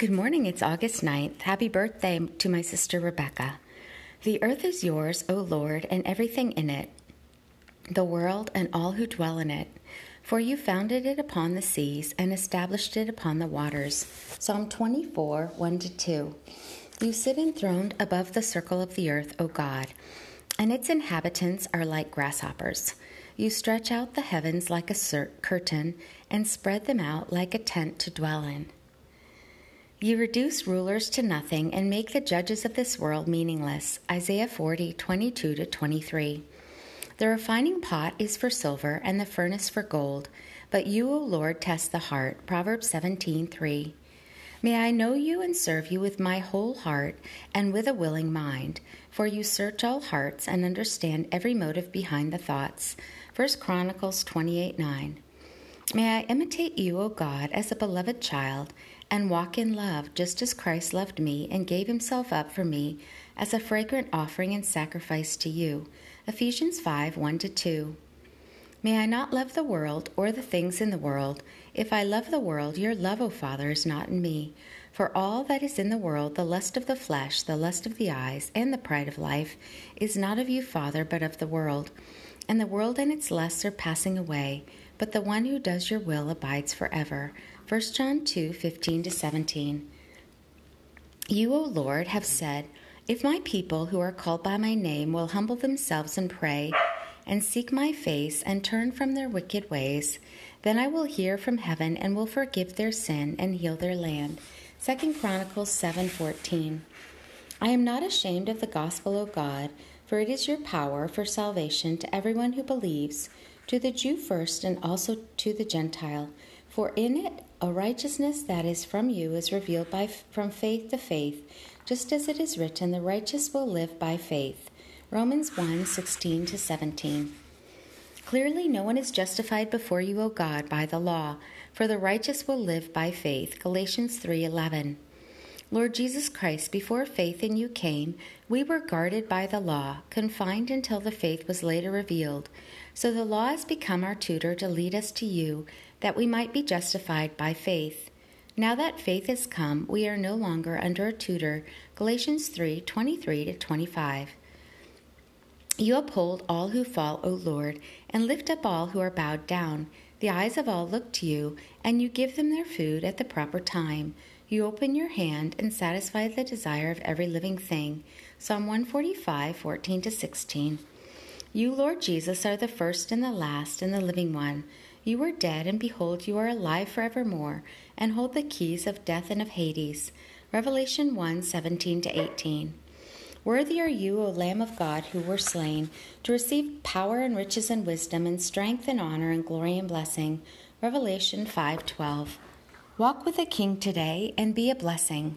Good morning. It's August 9th. Happy birthday to my sister Rebecca. The earth is yours, O Lord, and everything in it, the world and all who dwell in it. For you founded it upon the seas and established it upon the waters. Psalm 24, 1 to 2. You sit enthroned above the circle of the earth, O God, and its inhabitants are like grasshoppers. You stretch out the heavens like a curtain and spread them out like a tent to dwell in. You reduce rulers to nothing and make the judges of this world meaningless. Isaiah 40, 22 to 23. The refining pot is for silver and the furnace for gold, but you, O Lord, test the heart. Proverbs 17, 3. May I know you and serve you with my whole heart and with a willing mind, for you search all hearts and understand every motive behind the thoughts. 1 Chronicles 28 9. May I imitate you, O God, as a beloved child, and walk in love, just as Christ loved me and gave himself up for me as a fragrant offering and sacrifice to you. Ephesians 5 1 2. May I not love the world or the things in the world. If I love the world, your love, O Father, is not in me. For all that is in the world, the lust of the flesh, the lust of the eyes, and the pride of life, is not of you, Father, but of the world. And the world and its lusts are passing away, but the one who does your will abides forever. 1 John 2 15 17. You, O Lord, have said, If my people who are called by my name will humble themselves and pray, and seek my face and turn from their wicked ways, then I will hear from heaven and will forgive their sin and heal their land. 2 Chronicles 7:14. I am not ashamed of the gospel of God, for it is your power for salvation to everyone who believes, to the Jew first and also to the Gentile. For in it a righteousness that is from you is revealed by from faith to faith, just as it is written, the righteous will live by faith. Romans 1 16 to 17. Clearly, no one is justified before you, O God, by the law, for the righteous will live by faith. Galatians 3 11. Lord Jesus Christ, before faith in you came, we were guarded by the law, confined until the faith was later revealed. So the law has become our tutor to lead us to you, that we might be justified by faith. Now that faith has come, we are no longer under a tutor. Galatians 3 23 to 25. You uphold all who fall, O Lord, and lift up all who are bowed down. The eyes of all look to you, and you give them their food at the proper time. You open your hand and satisfy the desire of every living thing. Psalm 145, 14 to 16. You, Lord Jesus, are the first and the last and the living one. You were dead, and behold, you are alive forevermore, and hold the keys of death and of Hades. Revelation 1 17 to 18. Worthy are you, O Lamb of God, who were slain, to receive power and riches and wisdom and strength and honor and glory and blessing. Revelation 5:12. Walk with the King today and be a blessing.